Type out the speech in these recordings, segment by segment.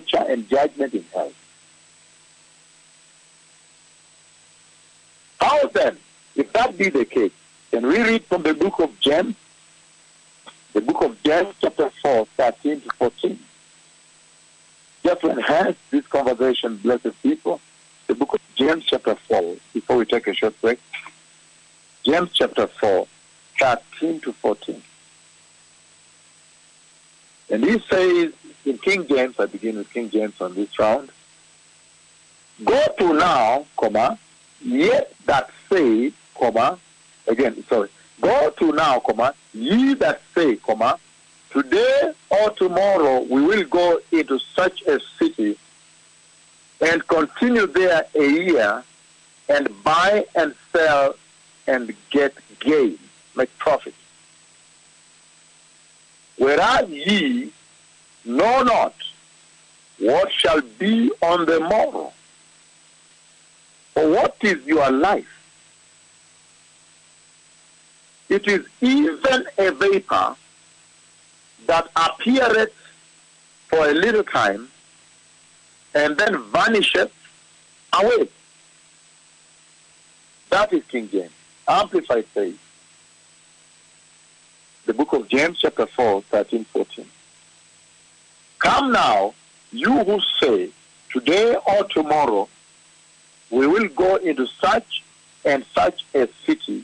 torture and judgment in hell. How then, if that be the case, can we read from the book of James, the book of James, chapter 4, 13 to 14? Just to enhance this conversation, blessed people, the book of James, chapter 4, before we take a short break. James, chapter 4, 13 to 14. And he says in King James, I begin with King James on this round. Go to now, comma, yet that say, comma, again, sorry. Go to now, comma, ye that say, comma, today or tomorrow we will go into such a city and continue there a year and buy and sell and get gain, make profit. Whereas ye know not what shall be on the morrow. For what is your life? It is even a vapor that appeareth for a little time and then vanisheth away. That is King James. Amplified says, the book of James, chapter 4, 13, 14. Come now, you who say, today or tomorrow, we will go into such and such a city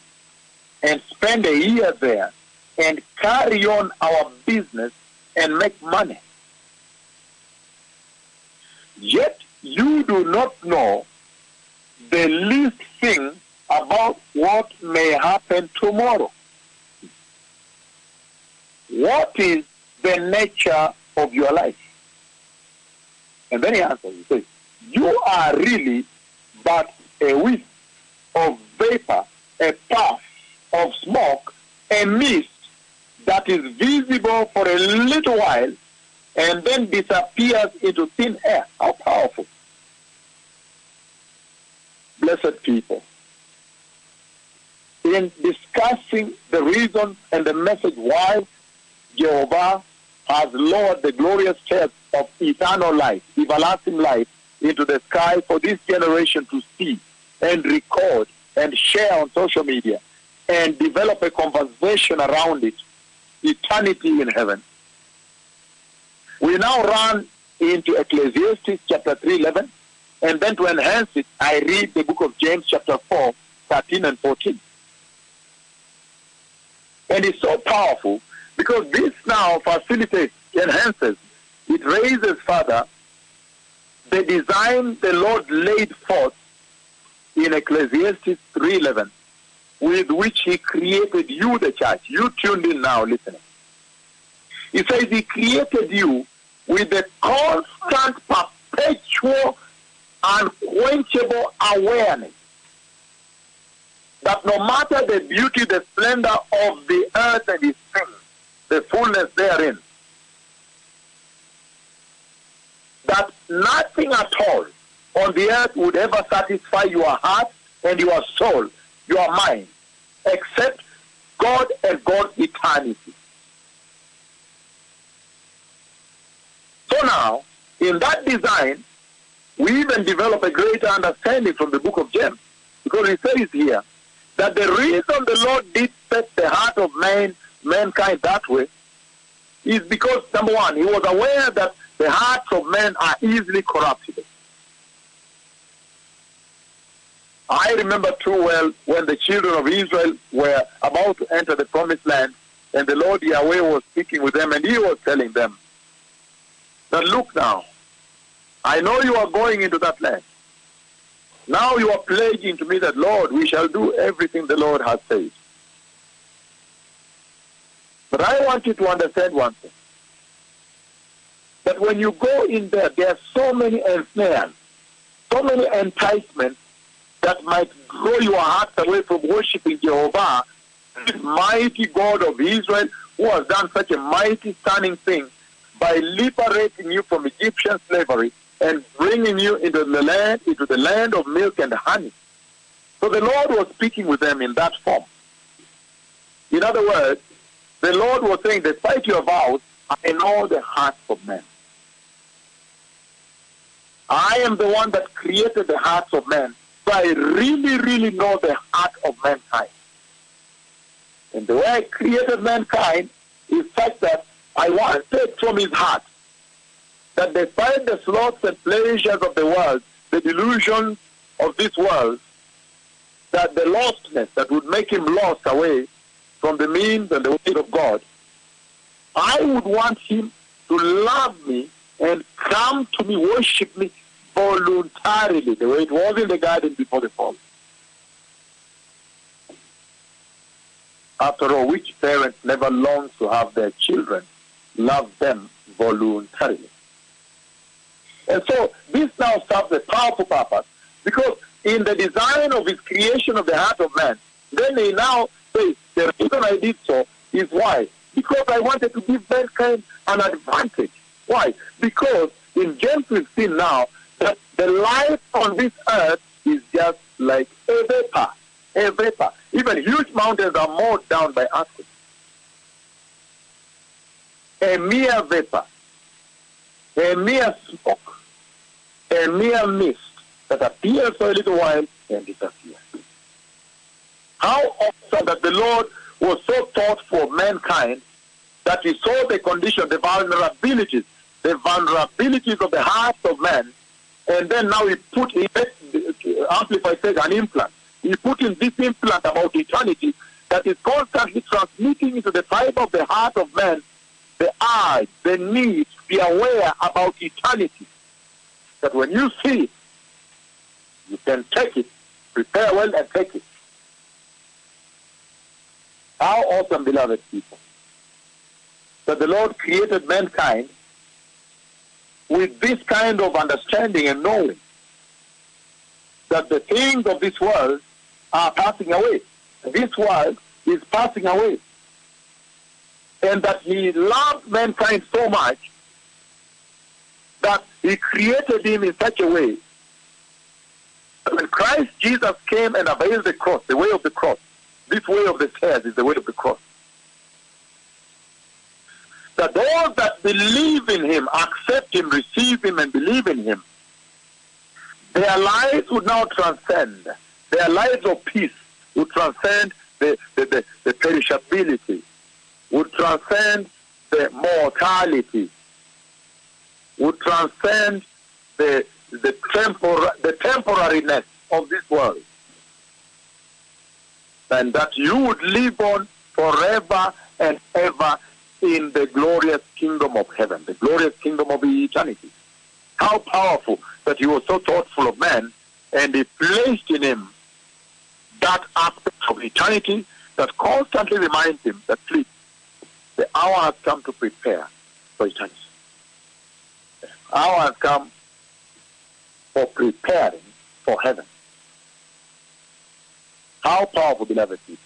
and spend a year there and carry on our business and make money. Yet you do not know the least thing about what may happen tomorrow. What is the nature of your life? And then he answers, he says, You are really but a wisp of vapor, a puff of smoke, a mist that is visible for a little while and then disappears into thin air. How powerful. Blessed people. In discussing the reason and the message why Jehovah has lowered the glorious church of eternal life, everlasting life, into the sky for this generation to see and record and share on social media and develop a conversation around it, eternity in heaven. We now run into Ecclesiastes chapter 3:11, and then to enhance it, I read the book of James chapter 4, 13 and 14. And it's so powerful because this now facilitates, enhances, it raises further the design the Lord laid forth in Ecclesiastes 3.11 with which he created you, the church. You tuned in now listening. He says he created you with the constant, perpetual, unquenchable awareness that no matter the beauty, the splendor of the earth and its things, the fullness therein, that nothing at all on the earth would ever satisfy your heart and your soul, your mind, except God and God's eternity. So now, in that design, we even develop a greater understanding from the book of James. Because it says here that the reason the Lord did set the heart of man, mankind that way is because, number one, he was aware that the hearts of men are easily corruptible. I remember too well when the children of Israel were about to enter the promised land, and the Lord Yahweh was speaking with them, and he was telling them that, look now, I know you are going into that land. Now you are pledging to me that, Lord, we shall do everything the Lord has said. But I want you to understand one thing. That when you go in there, there are so many ensnares, so many enticements that might draw your heart away from worshiping Jehovah, this mighty God of Israel, who has done such a mighty, stunning thing by liberating you from Egyptian slavery and bringing you into the land, into the land of milk and honey. So the Lord was speaking with them in that form. In other words, the Lord was saying, despite your vows, I know the hearts of men. I am the one that created the hearts of men. So I really, really know the heart of mankind. And the way I created mankind is such that I want to take from his heart that despite the sloths and pleasures of the world, the delusions of this world, that the lostness that would make him lost away from the means and the way of God, I would want him to love me and come to me, worship me voluntarily, the way it was in the garden before the fall. After all, which parent never longs to have their children love them voluntarily? And so this now serves a powerful purpose because in the design of his creation of the heart of man, then he now says, the reason I did so is why? Because I wanted to give mankind an advantage. Why? Because in James 15 now, that the life on this earth is just like a vapor. A vapor. Even huge mountains are mowed down by earthquakes. A mere vapor. A mere smoke. A mere mist that appears for a little while and disappears. How awesome that the Lord was so thoughtful for mankind that he saw the condition, the vulnerabilities, the vulnerabilities of the hearts of man, and then now he put, he amplify says an implant. He put in this implant about eternity that is constantly transmitting into the fiber of the heart of man the urge, the need to be aware about eternity. That when you see it, you can take it, prepare well and take it. How awesome, beloved people, that the Lord created mankind with this kind of understanding and knowing that the things of this world are passing away. This world is passing away. And that he loved mankind so much that he created him in such a way that when Christ Jesus came and availed the cross, the way of the cross, this way of the stairs is the way of the cross. That those that believe in him, accept him, receive him, and believe in him, their lives would now transcend. Their lives of peace would transcend the, the, the, the perishability, would transcend the mortality, would transcend the, the, tempor- the temporariness of this world and that you would live on forever and ever in the glorious kingdom of heaven, the glorious kingdom of eternity. How powerful that he was so thoughtful of man and he placed in him that aspect of eternity that constantly reminds him that please, the hour has come to prepare for eternity. The hour has come for preparing for heaven. How powerful, beloved people.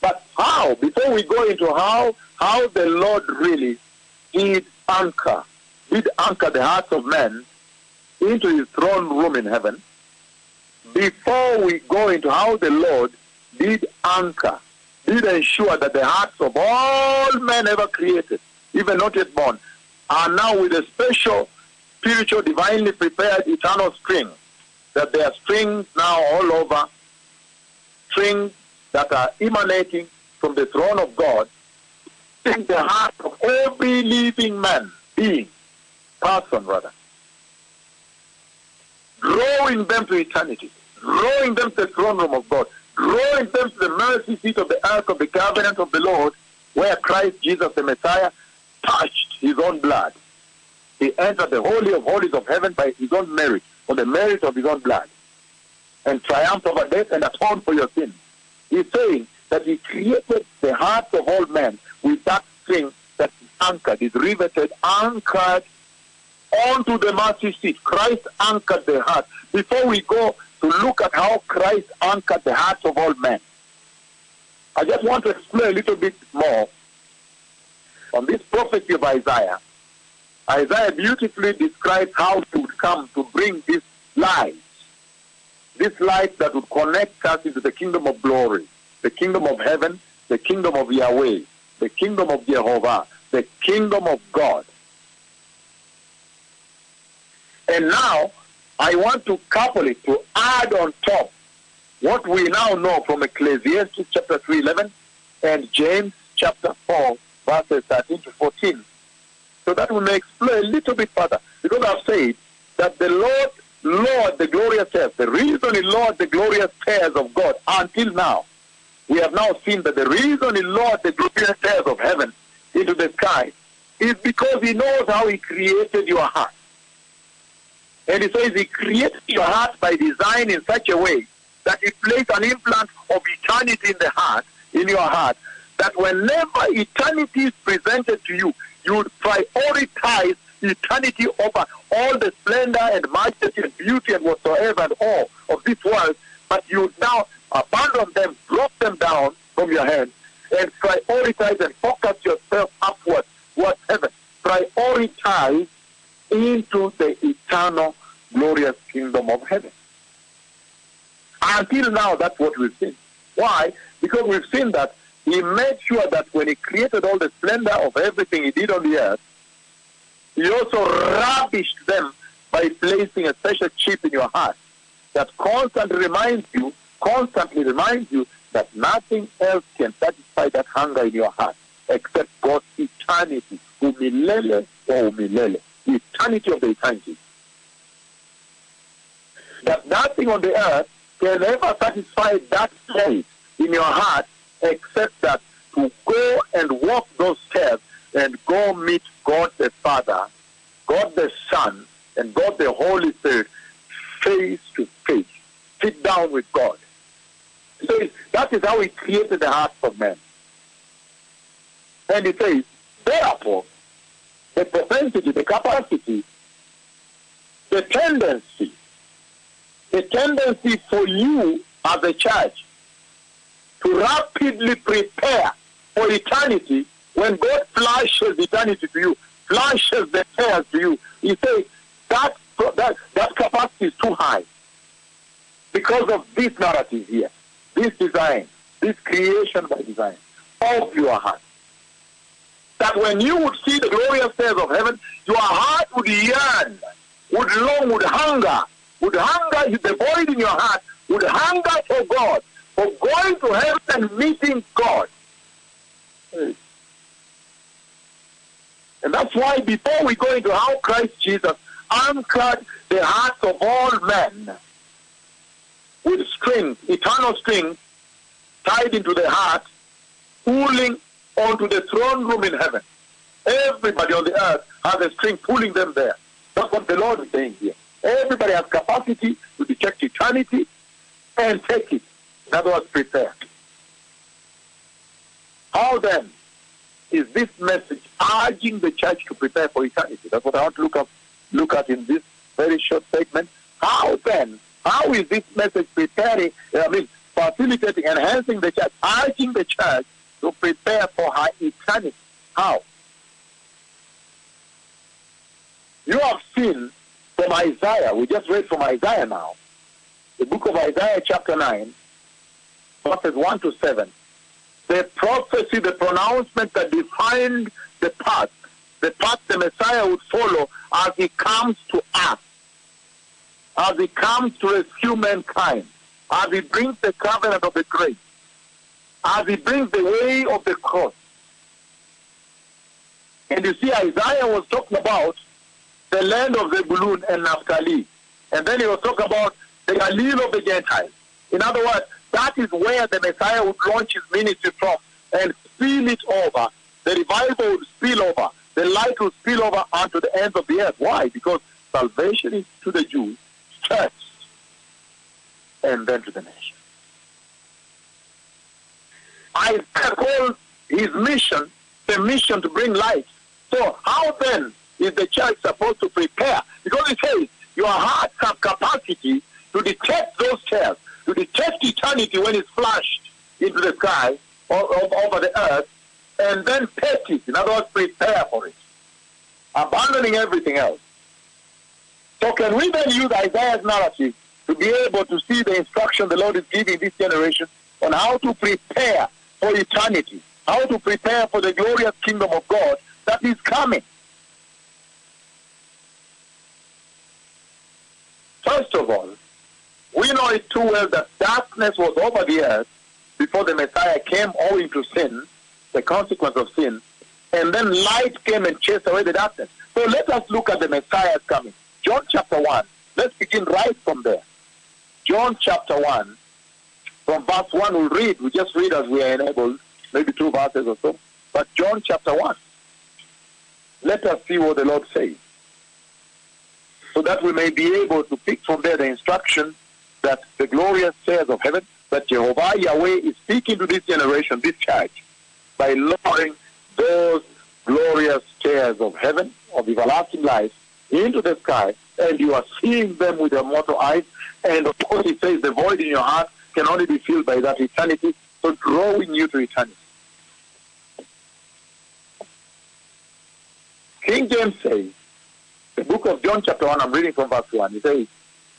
But how, before we go into how, how the Lord really did anchor, did anchor the hearts of men into his throne room in heaven, before we go into how the Lord did anchor, did ensure that the hearts of all men ever created, even not yet born, are now with a special, spiritual, divinely prepared eternal string, that there are strings now all over strings that are emanating from the throne of God in the heart of every living man, being, person rather. Drawing them to eternity, drawing them to the throne room of God, drawing them to the mercy seat of the ark of the covenant of the Lord, where Christ Jesus the Messiah touched his own blood. He entered the holy of holies of heaven by his own merit, or the merit of his own blood and triumph over death and atone for your sins. He's saying that he created the hearts of all men with that string that is anchored, is riveted, anchored onto the mercy seat. Christ anchored the heart. Before we go to look at how Christ anchored the hearts of all men, I just want to explain a little bit more on this prophecy of Isaiah. Isaiah beautifully describes how he would come to bring this light this light that would connect us into the kingdom of glory, the kingdom of heaven, the kingdom of Yahweh, the kingdom of Jehovah, the kingdom of God. And now I want to couple it to add on top what we now know from Ecclesiastes chapter 3, 11 and James chapter 4, verses 13 to 14. So that we may explore a little bit further. Because I've said that the Lord, Lord, the glorious heirs, the reason He Lord the glorious heirs of God until now, we have now seen that the reason He Lord the glorious heirs of heaven into the sky is because He knows how He created your heart. And He says He created your heart by design in such a way that He placed an implant of eternity in the heart, in your heart, that whenever eternity is presented to you, you prioritize eternity over all the splendor and majesty and beauty and whatsoever and all of this world, but you now abandon them, drop them down from your hands, and prioritize and focus yourself upwards towards heaven. Prioritize into the eternal, glorious kingdom of heaven. Until now, that's what we've seen. Why? Because we've seen that he made sure that when he created all the splendor of everything he did on the earth, he also ravished them by placing a special chip in your heart that constantly reminds you, constantly reminds you that nothing else can satisfy that hunger in your heart except God's eternity, umilele or umilele, eternity of the eternity. That nothing on the earth can ever satisfy that place in your heart except that to go and walk those steps and go meet God the Father, God the Son, and God the Holy Spirit face to face. Sit down with God. So that is how He created the heart of man. And He says, therefore, the propensity, the capacity, the tendency, the tendency for you as a church to rapidly prepare for eternity when God flashes eternity to you, flashes the stairs to you. He says that, that, that capacity is too high because of this narrative here, this design, this creation by design of your heart. That when you would see the glorious stairs of heaven, your heart would yearn, would long, would hunger, would hunger, the void in your heart would hunger for God, for going to heaven and meeting God. And that's why before we go into how Christ Jesus anchored the hearts of all men with strings, eternal strings, tied into the heart, pulling onto the throne room in heaven. Everybody on the earth has a string pulling them there. That's what the Lord is saying here. Everybody has capacity to detect eternity and take it. In was words, prepare. How then is this message urging the church to prepare for eternity? That's what I want to look, up, look at in this very short segment. How then, how is this message preparing, I mean, facilitating, enhancing the church, urging the church to prepare for her eternity? How? You have seen from Isaiah, we just read from Isaiah now, the book of Isaiah, chapter 9, verses 1 to 7. The prophecy, the pronouncement that defined the path, the path the Messiah would follow as he comes to us, as he comes to rescue mankind, as he brings the covenant of the grace, as he brings the way of the cross. And you see, Isaiah was talking about the land of Zebulun and Naphtali. And then he was talking about the Galilee of the Gentiles. In other words, that is where the Messiah would launch his ministry from and spill it over. The revival would spill over. The light would spill over unto the ends of the earth. Why? Because salvation is to the Jews first and then to the nation. I call his mission the mission to bring light. So how then is the church supposed to prepare? Because it says your hearts have capacity to detect those stairs, to detect eternity when it's flashed into the sky or, or, over the earth, and then take it. In other words, prepare for it, abandoning everything else. So can we then use Isaiah's narrative to be able to see the instruction the Lord is giving this generation on how to prepare for eternity, how to prepare for the glorious kingdom of God that is coming? First of all, we know it too well that darkness was over the earth before the Messiah came owing to sin, the consequence of sin, and then light came and chased away the darkness. So let us look at the Messiah's coming. John chapter 1. Let's begin right from there. John chapter 1, from verse 1, we'll read. We just read as we are enabled, maybe two verses or so. But John chapter 1. Let us see what the Lord says. So that we may be able to pick from there the instruction that the glorious stairs of heaven, that Jehovah Yahweh is speaking to this generation, this church, by lowering those glorious stairs of heaven, of everlasting life, into the sky, and you are seeing them with your mortal eyes. And of course, it says the void in your heart can only be filled by that eternity, so drawing you to eternity. King James says, the book of John chapter 1, I'm reading from verse 1, he says,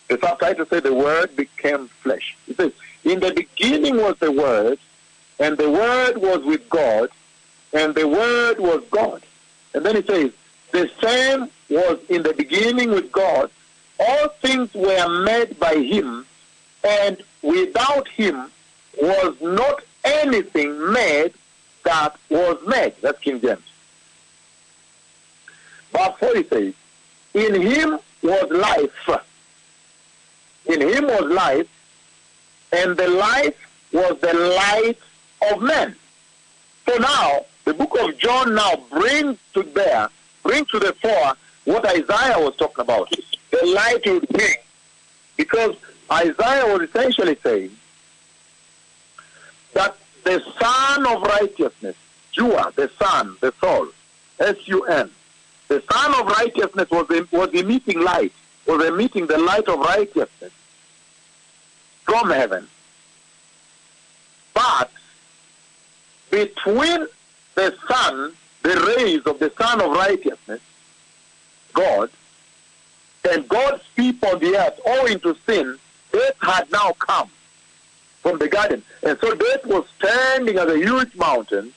the subtitle says, the word became flesh. He says, in the beginning was the word, and the word was with God, and the word was God. And then he says, the same was in the beginning with God. All things were made by him, and without him was not anything made that was made. That's King James. Verse 4 says, In him was life. In him was life, and the life was the light of men. So now, the book of John now brings to bear, brings to the fore what Isaiah was talking about. The light he would bring. Because Isaiah was essentially saying that the Son of Righteousness, Jua, the Son, the soul, S-U-N, the Son of Righteousness was, was emitting light, was emitting the light of righteousness from heaven. But between the sun, the rays of the sun of Righteousness, God, and God's people on the earth, owing to sin, death had now come from the garden. And so death was standing as a huge mountain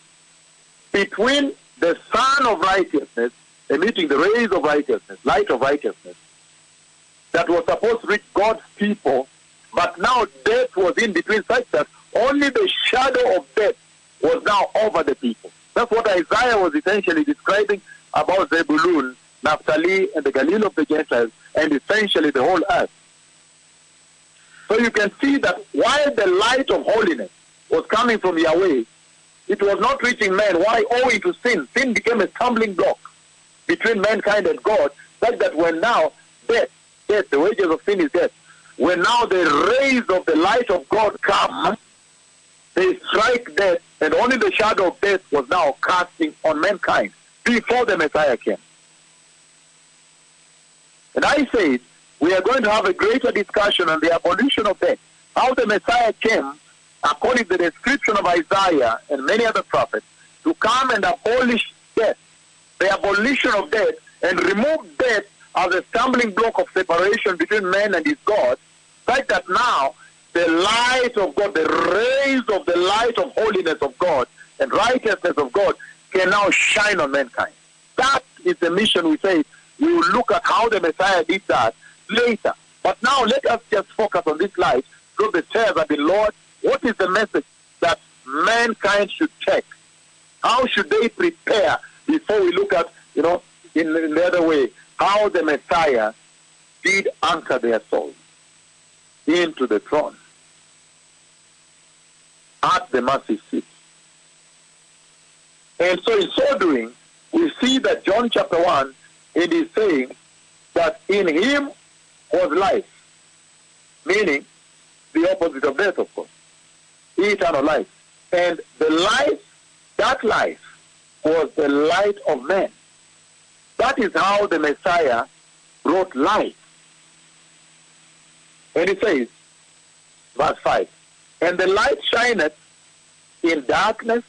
between the sun of Righteousness, emitting the rays of righteousness, light of righteousness, that was supposed to reach God's people, but now death was in between such that only the shadow of death was now over the people. That's what Isaiah was essentially describing about Zebulun, Naphtali, and the Galilee of the Gentiles, and essentially the whole earth. So you can see that while the light of holiness was coming from Yahweh, it was not reaching men. Why? Owing to sin. Sin became a stumbling block between mankind and God, such that when now death, death, the wages of sin is death, when now the rays of the light of God come, they strike death, and only the shadow of death was now casting on mankind before the Messiah came. And I said, we are going to have a greater discussion on the abolition of death, how the Messiah came, according to the description of Isaiah and many other prophets, to come and abolish death, the abolition of death, and remove death as a stumbling block of separation between man and his God, such that now the light of God, the rays of the light of holiness of God and righteousness of God can now shine on mankind. That is the mission we say. We will look at how the Messiah did that later. But now let us just focus on this light. So the stairs of the Lord. What is the message that mankind should take? How should they prepare before we look at, you know, in, in the other way, how the Messiah did anchor their souls into the throne at the mercy seat. And so in so doing, we see that John chapter 1, it is saying that in him was life, meaning the opposite of death, of course, eternal life. And the life, that life, was the light of men. That is how the Messiah brought light. And it says, verse 5, And the light shineth in darkness,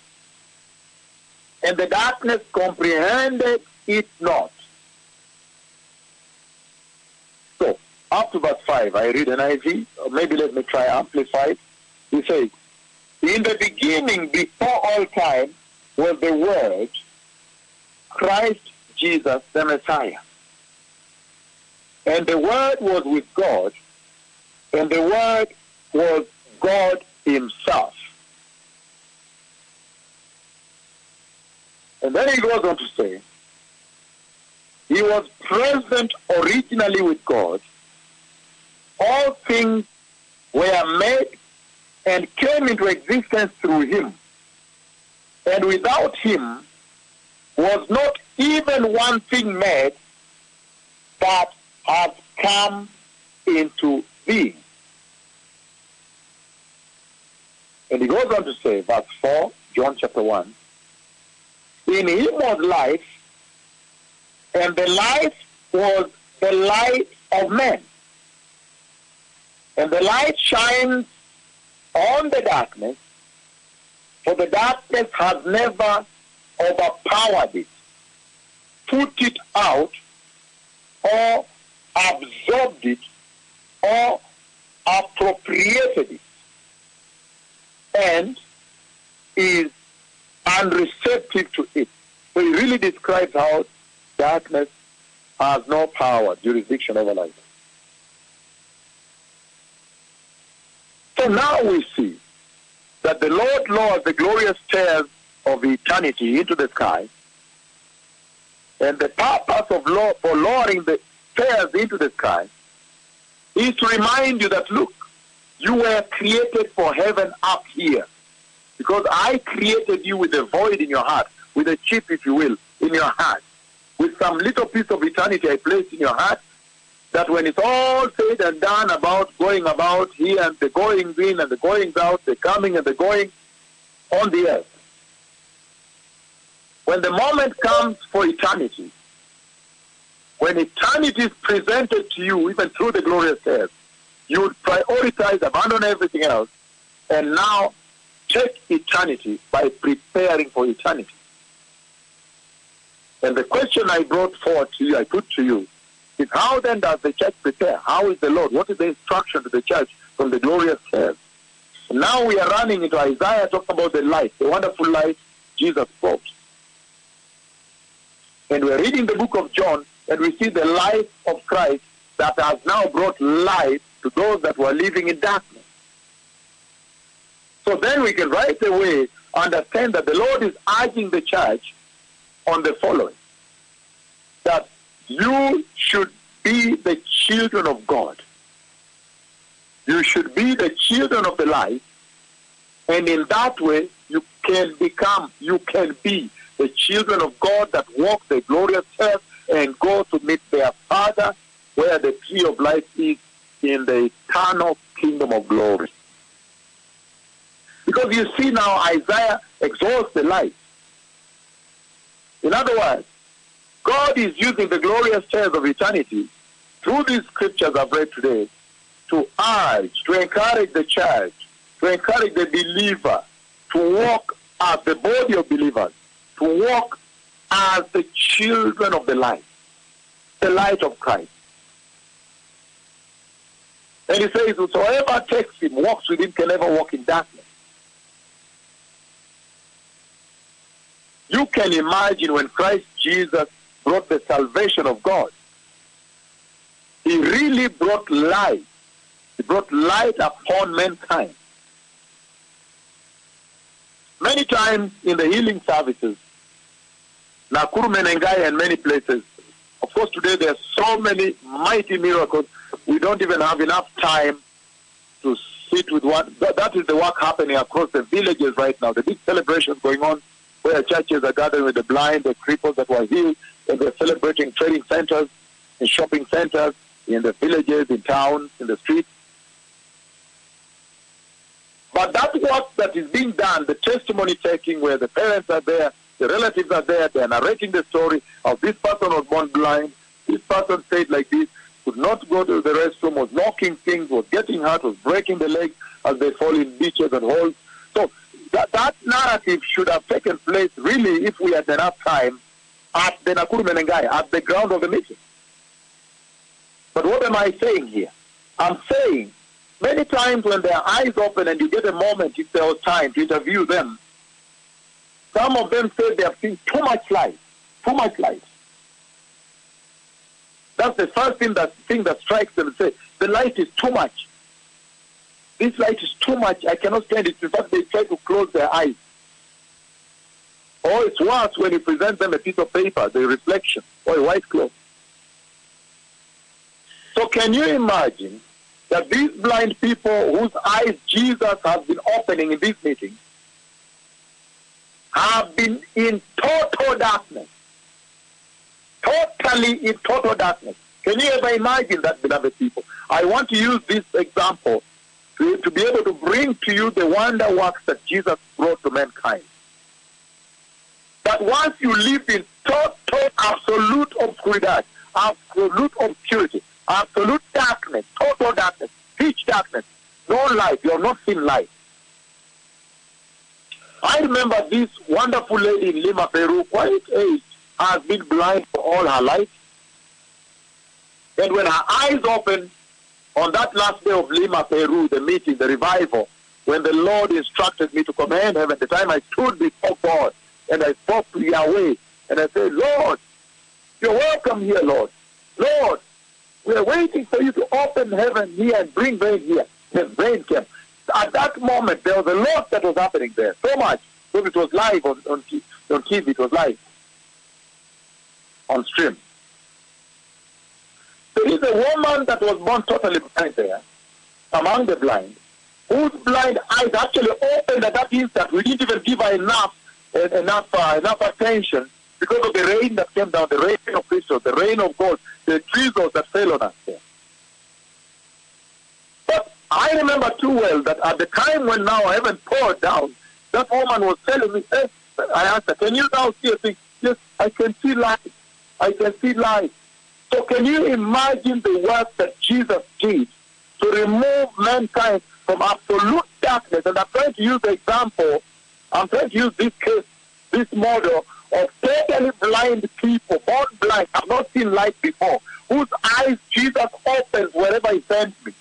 and the darkness comprehended it not. So, up to verse 5, I read NIV, or maybe let me try Amplified. He says, In the beginning, before all time, was the Word, Christ Jesus the Messiah. And the Word was with God, and the Word was God Himself. And then he goes on to say, He was present originally with God. All things were made and came into existence through Him. And without Him was not even one thing made that has come into being. And he goes on to say, verse 4, John chapter 1, in him was life, and the life was the light of men. And the light shines on the darkness, for the darkness has never overpowered it, put it out, or absorbed it, or appropriated it, and is unreceptive to it. So he really describes how darkness has no power, jurisdiction over light. So now we see that the Lord lowers the glorious stairs of eternity into the sky, and the purpose of law for lowering the stairs into the sky is to remind you that look, you were created for heaven up here. Because I created you with a void in your heart, with a chip, if you will, in your heart, with some little piece of eternity I placed in your heart, that when it's all said and done about going about here and the goings in and the goings out, the coming and the going on the earth, when the moment comes for eternity, when eternity is presented to you, even through the glorious earth, you would prioritize, abandon everything else, and now take eternity by preparing for eternity. And the question I brought forward to you, I put to you, is how then does the church prepare? How is the Lord? What is the instruction to the church from the glorious earth? Now we are running into Isaiah talking about the light, the wonderful light Jesus spoke. And we're reading the book of John, and we see the light of Christ that has now brought light to those that were living in darkness. So then we can right away understand that the Lord is urging the church on the following that you should be the children of God. You should be the children of the light, and in that way you can become, you can be the children of God that walk the glorious earth and go to meet their Father where the tree of life is in the eternal kingdom of glory. Because you see now Isaiah exalts the light. In other words, God is using the glorious chairs of eternity through these scriptures I've read today to urge, to encourage the church, to encourage the believer to walk as the body of believers, to walk as the children of the light, the light of Christ. And he says, Whosoever takes him, walks with him, can never walk in darkness. You can imagine when Christ Jesus brought the salvation of God. He really brought light. He brought light upon mankind. Many times in the healing services, Nakuru, Menengai, and many places, of course, today there are so many mighty miracles. We don't even have enough time to sit with one. That is the work happening across the villages right now. The big celebrations going on where churches are gathering with the blind, the cripples that were healed, and they're celebrating trading centers and shopping centers in the villages, in towns, in the streets. But that work that is being done, the testimony taking where the parents are there, the relatives are there, they're narrating the story of this person was born blind, this person said like this, could not go to the restroom, was knocking things, was getting hurt, was breaking the legs as they fall in ditches and holes. So that, that narrative should have taken place really if we had enough time at the Nakuru Menengai, at the ground of the meeting. But what am I saying here? I'm saying many times when their eyes open and you get a moment, if there was time to interview them, some of them say they have seen too much light, too much light. That's the first thing that thing that strikes them say, the light is too much. This light is too much. I cannot stand it. In fact, they try to close their eyes. Or it's worse when you present them a piece of paper, the reflection, or a white cloth. So can you imagine that these blind people whose eyes Jesus has been opening in this meeting have been in total darkness? Totally in total darkness. Can you ever imagine that, beloved people? I want to use this example to, to be able to bring to you the wonder works that Jesus brought to mankind. That once you live in total, absolute obscurity, absolute obscurity, absolute darkness, total darkness, pitch darkness, no light, you have not seen light. I remember this wonderful lady in Lima, Peru, quite aged, has been blind for all her life. And when her eyes opened on that last day of Lima, Peru, the meeting, the revival, when the Lord instructed me to command heaven, at the time I stood before God and I spoke to Yahweh and I said, Lord, you're welcome here, Lord. Lord, we are waiting for you to open heaven here and bring rain here. The rain came. At that moment, there was a lot that was happening there. So much. Because it was live on, on, on TV. It was live. On stream. There is a woman that was born totally blind there, among the blind, whose blind eyes actually opened at that instant. We didn't even give her enough, enough, uh, enough attention because of the rain that came down, the rain of Christ, the rain of God, the drizzles that fell on us there. I remember too well that at the time when now heaven poured down, that woman was telling me, hey, I asked her, can you now see a thing? Yes, I can see light. I can see light. So can you imagine the work that Jesus did to remove mankind from absolute darkness? And I'm trying to use the example, I'm trying to use this case, this model of totally blind people, born blind, have not seen light before, whose eyes Jesus opens wherever he sends me.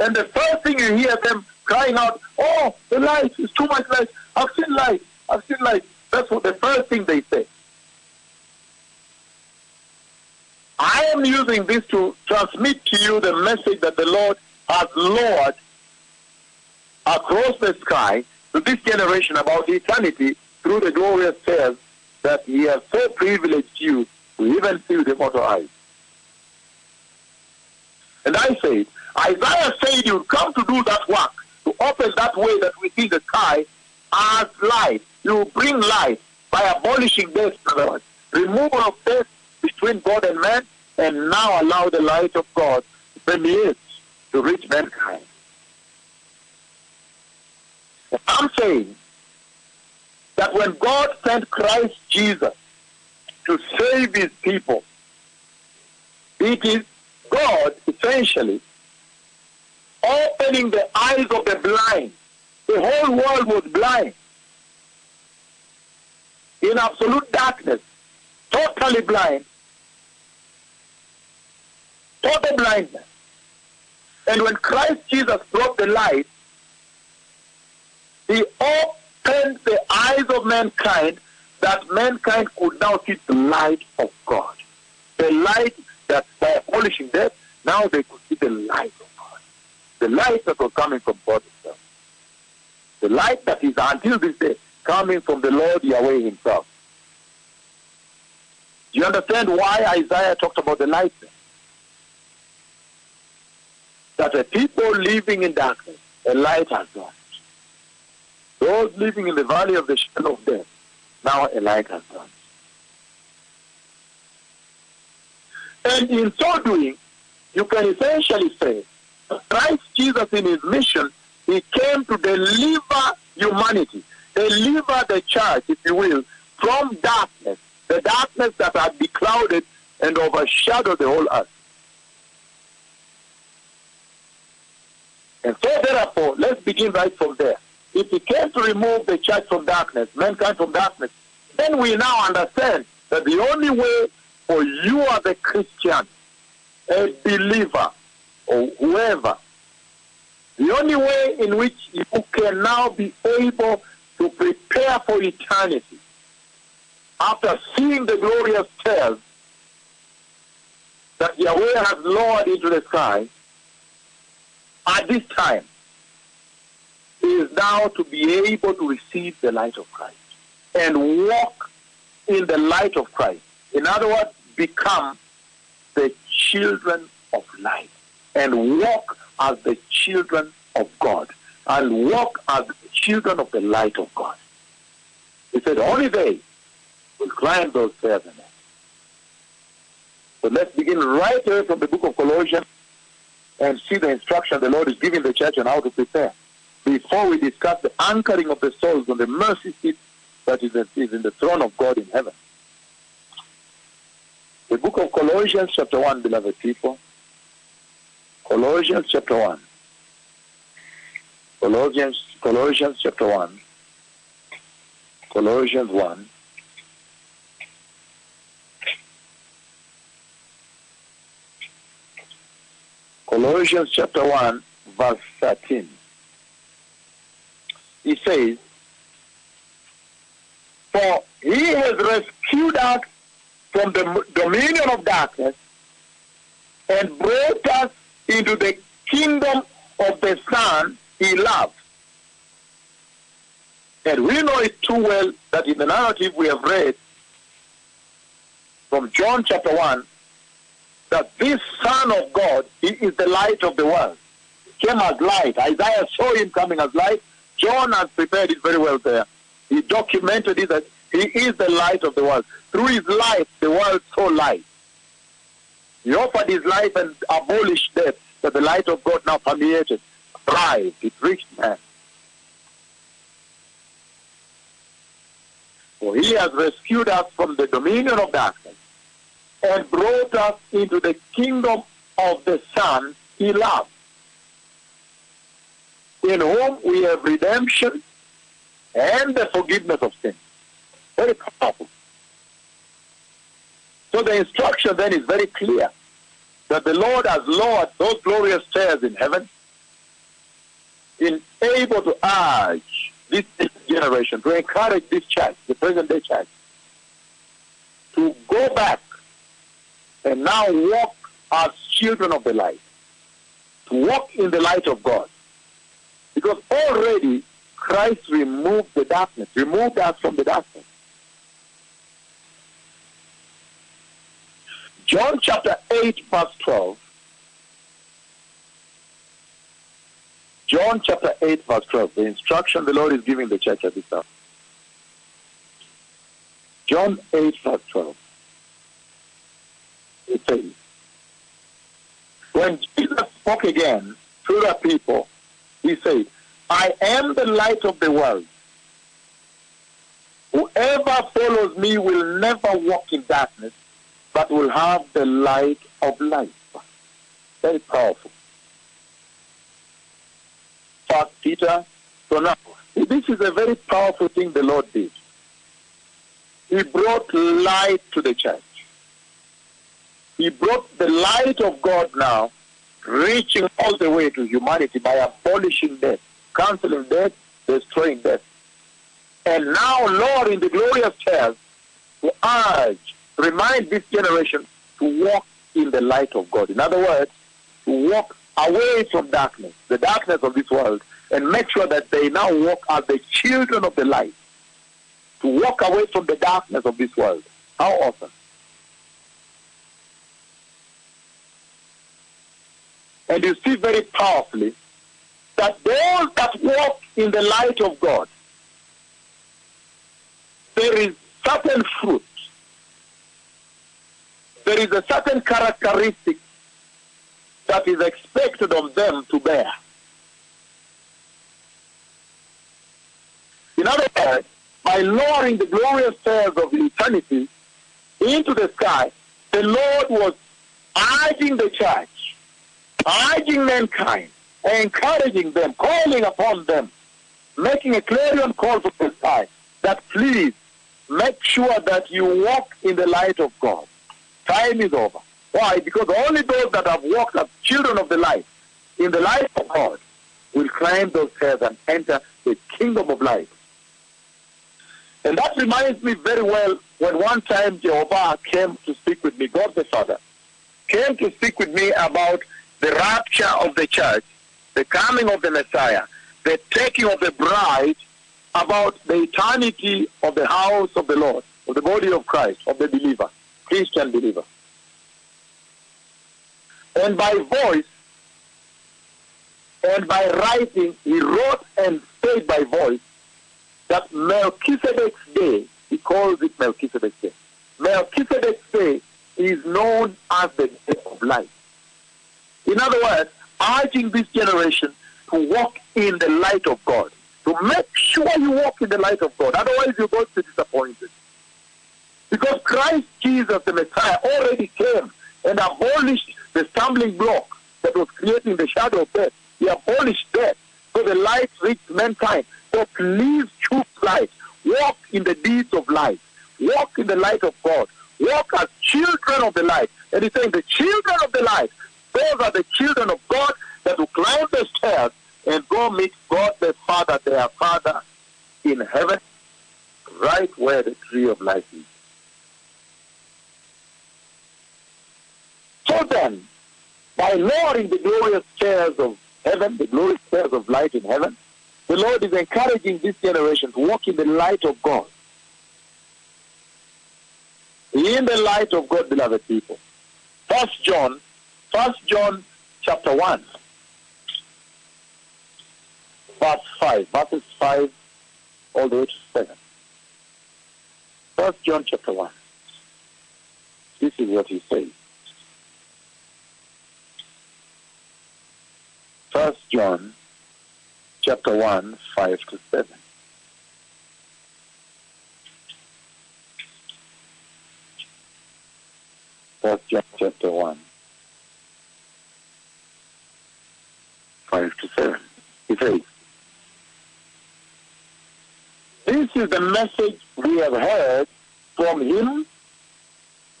And the first thing you hear them crying out, oh, the light is too much light. I've seen light. I've seen light. That's what the first thing they say. I am using this to transmit to you the message that the Lord has lowered across the sky to this generation about eternity through the glorious tales that He has so privileged you to even see with mortal eyes. And I said, Isaiah said you would come to do that work, to open that way that we see the sky as light. You bring light by abolishing death, removal of death between God and man, and now allow the light of God to permeate to reach mankind. I'm saying that when God sent Christ Jesus to save his people, it is God essentially opening the eyes of the blind. The whole world was blind. In absolute darkness. Totally blind. Total blindness. And when Christ Jesus brought the light, he opened the eyes of mankind that mankind could now see the light of God. The light that by abolishing death, now they could see the light of God. The light that was coming from God himself. The light that is until this day coming from the Lord Yahweh himself. Do you understand why Isaiah talked about the light? That the people living in darkness, a light has gone. Those living in the valley of the shadow of death, now a light has come. And in so doing, you can essentially say, Christ Jesus in his mission, he came to deliver humanity, deliver the church, if you will, from darkness, the darkness that had beclouded and overshadowed the whole earth. And so therefore, let's begin right from there if he came to remove the church from darkness, mankind from darkness, then we now understand that the only way for you as a Christian, a believer, or whoever, the only way in which you can now be able to prepare for eternity after seeing the glorious stairs that Yahweh has lowered into the sky, at this time, is now to be able to receive the light of Christ and walk in the light of Christ. In other words, become the children of light and walk as the children of God and walk as the children of the light of God. He said, only they will climb those stairs. So let's begin right away from the book of Colossians and see the instruction the Lord is giving the church on how to prepare before we discuss the anchoring of the souls on the mercy seat that is in the throne of God in heaven. The book of Colossians, chapter 1, beloved people. Colossians, chapter 1. Colossians, Colossians, chapter 1. Colossians 1. Colossians chapter 1, verse 13. He says, For he has rescued us from the dominion of darkness and brought us into the kingdom of the Son he loves. And we know it too well that in the narrative we have read from John chapter 1 that this Son of God he is the light of the world. He came as light. Isaiah saw him coming as light. John has prepared it very well there. He documented it that he is the light of the world. Through his life, the world saw light. He offered his life and abolished death, that the light of God now permeated, thrived, it reached man. For he has rescued us from the dominion of darkness and brought us into the kingdom of the Son he loves, in whom we have redemption and the forgiveness of sins. Very powerful. So the instruction then is very clear that the Lord has lowered those glorious stairs in heaven in able to urge this generation, to encourage this church, the present day church, to go back and now walk as children of the light, to walk in the light of God. Because already Christ removed the darkness, removed us from the darkness. John chapter 8, verse 12. John chapter 8, verse 12. The instruction the Lord is giving the church at this time. John 8, verse 12. It says, When Jesus spoke again to the people, he said, I am the light of the world. Whoever follows me will never walk in darkness, but will have the light of life. Very powerful. First Peter. So now, this is a very powerful thing the Lord did. He brought light to the church. He brought the light of God now, reaching all the way to humanity by abolishing death, canceling death, destroying death. And now Lord, in the glorious stairs to urge, remind this generation to walk in the light of God. In other words, to walk away from darkness, the darkness of this world, and make sure that they now walk as the children of the light. To walk away from the darkness of this world. How awesome. And you see very powerfully that those that walk in the light of God, there is certain fruit. There is a certain characteristic that is expected of them to bear. In other words, by lowering the glorious stairs of eternity into the sky, the Lord was urging the church, urging mankind, encouraging them, calling upon them, making a clarion call from the sky that please make sure that you walk in the light of God. Time is over. Why? Because only those that have walked as children of the light, in the light of God, will climb those stairs and enter the kingdom of light. And that reminds me very well when one time Jehovah came to speak with me, God the Father, came to speak with me about the rapture of the church, the coming of the Messiah, the taking of the bride, about the eternity of the house of the Lord, of the body of Christ, of the believer, Christian believer. And by voice and by writing, he wrote and said by voice that Melchizedek's day, he calls it Melchizedek's day. Melchizedek's day is known as the day of light. In other words, urging this generation to walk in the light of God, to make sure you walk in the light of God. Otherwise, you're going to be disappointed. Because Christ Jesus, the Messiah, already came and abolished the stumbling block that was creating the shadow of death. He abolished death so the light reached mankind. So please choose light. Walk in the deeds of light. Walk in the light of God. Walk as children of the light. And he's saying the children of the light, those are the children of God that will climb the stairs and go meet God the Father, their Father in heaven, right where the tree of life is. So then, by lowering the glorious chairs of heaven, the glorious chairs of light in heaven, the Lord is encouraging this generation to walk in the light of God. In the light of God, beloved people. First John, First John chapter 1, verse 5, verses 5 all the way to 7. First John chapter 1. This is what he says. First John chapter 1, 5 to 7. First John chapter 1, 5 to 7. He says, This is the message we have heard from him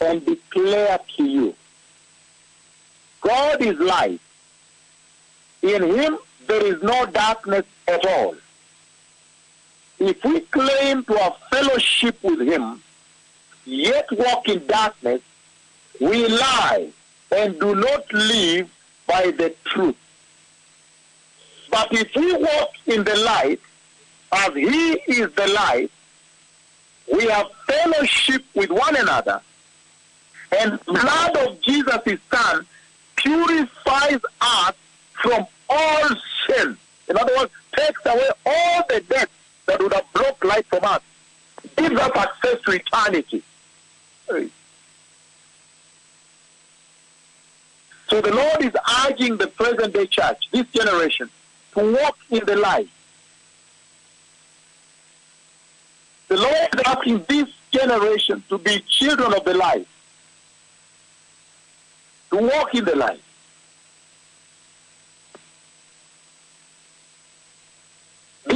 and declare to you. God is light. In him there is no darkness at all. If we claim to have fellowship with him, yet walk in darkness, we lie and do not live by the truth. But if we walk in the light, as he is the light, we have fellowship with one another, and blood of Jesus, son, purifies us from all sin. In other words, takes away all the debt that would have blocked life from us, gives us access to eternity. So the Lord is urging the present day church, this generation, to walk in the light. The Lord is asking this generation to be children of the light, to walk in the light.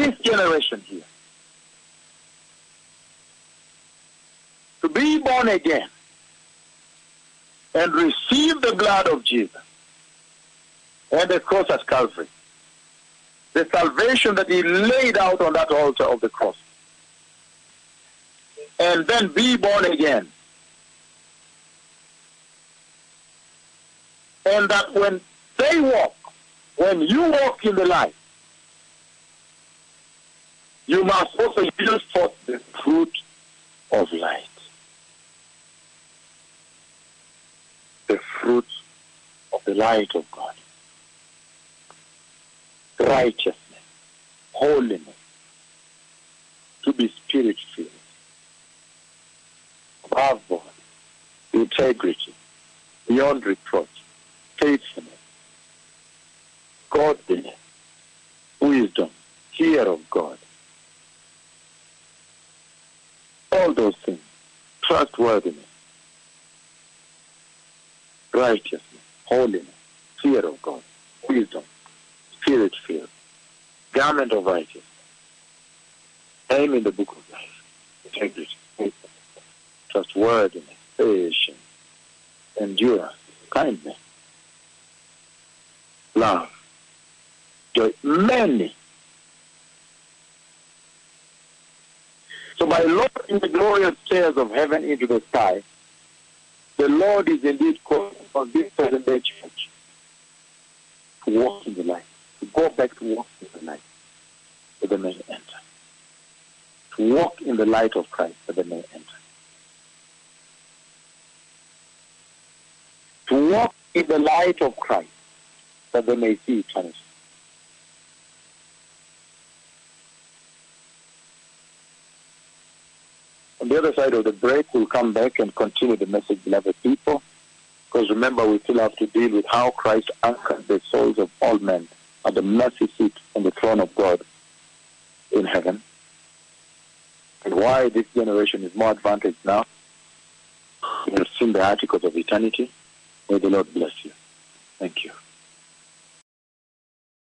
This generation here, to be born again and receive the blood of Jesus and the cross at Calvary. The salvation that he laid out on that altar of the cross. And then be born again. And that when they walk, when you walk in the light, you must also use forth the fruit of light. The fruit of the light of God. Righteousness, holiness, to be spirit filled. Above all, integrity, beyond reproach, faithfulness, godliness, wisdom, fear of God. All those things, trustworthiness, righteousness, holiness, fear of God, wisdom, spirit filled, garment of righteousness, aim in the book of life, integrity, trustworthiness, patience, endurance, kindness, love, joy, many. So by lowering the glorious stairs of heaven into the sky, the Lord is indeed calling on this present day church to walk in the light, to go back to walk in the light, that they may enter. To walk in the light of Christ, that they may enter. To walk in the light of Christ, that they may see eternity. The other side of the break, we'll come back and continue the message, beloved people. Because remember, we still have to deal with how Christ anchored the souls of all men at the mercy seat on the throne of God in heaven. And why this generation is more advantaged now. We have seen the articles of eternity. May the Lord bless you. Thank you.